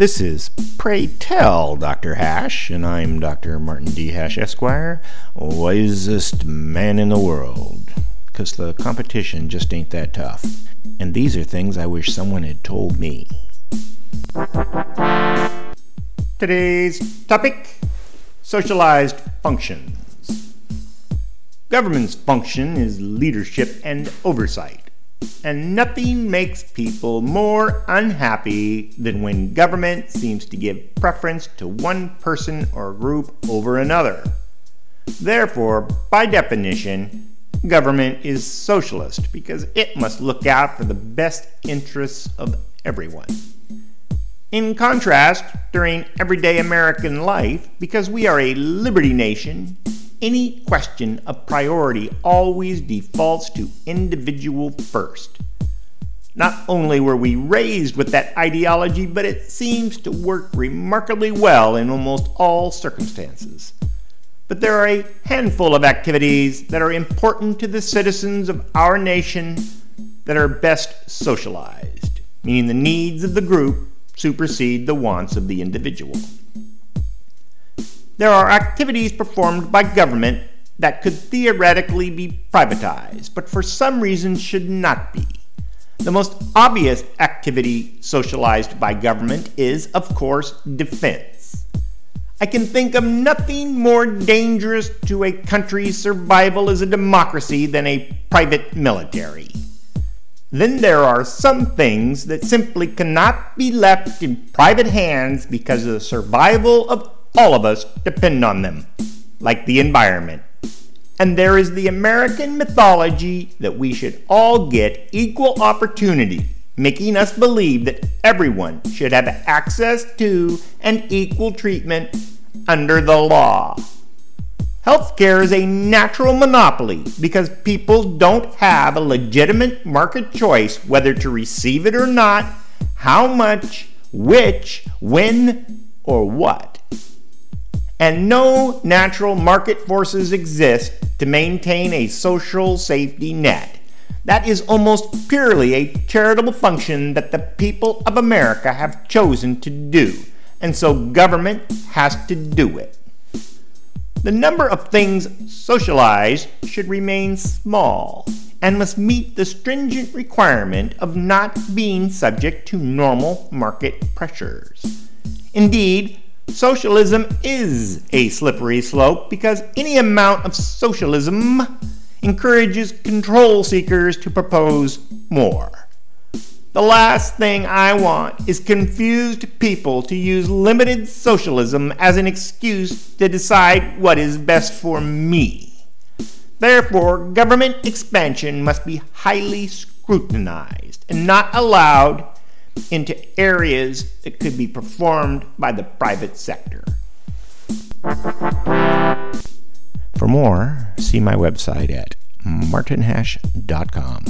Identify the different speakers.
Speaker 1: This is Pray Tell Dr. Hash, and I'm Dr. Martin D. Hash, Esquire, wisest man in the world. Because the competition just ain't that tough. And these are things I wish someone had told me. Today's topic socialized functions. Government's function is leadership and oversight. And nothing makes people more unhappy than when government seems to give preference to one person or group over another. Therefore, by definition, government is socialist because it must look out for the best interests of everyone. In contrast, during everyday American life, because we are a liberty nation, any question of priority always defaults to individual first. Not only were we raised with that ideology, but it seems to work remarkably well in almost all circumstances. But there are a handful of activities that are important to the citizens of our nation that are best socialized, meaning the needs of the group supersede the wants of the individual. There are activities performed by government that could theoretically be privatized, but for some reason should not be. The most obvious activity socialized by government is, of course, defense. I can think of nothing more dangerous to a country's survival as a democracy than a private military. Then there are some things that simply cannot be left in private hands because of the survival of all of us depend on them, like the environment. And there is the American mythology that we should all get equal opportunity, making us believe that everyone should have access to and equal treatment under the law. Healthcare is a natural monopoly because people don't have a legitimate market choice whether to receive it or not, how much, which, when, or what and no natural market forces exist to maintain a social safety net. That is almost purely a charitable function that the people of America have chosen to do, and so government has to do it. The number of things socialized should remain small and must meet the stringent requirement of not being subject to normal market pressures. Indeed, Socialism is a slippery slope because any amount of socialism encourages control seekers to propose more. The last thing I want is confused people to use limited socialism as an excuse to decide what is best for me. Therefore, government expansion must be highly scrutinized and not allowed into areas that could be performed by the private sector. For more, see my website at martinhash.com.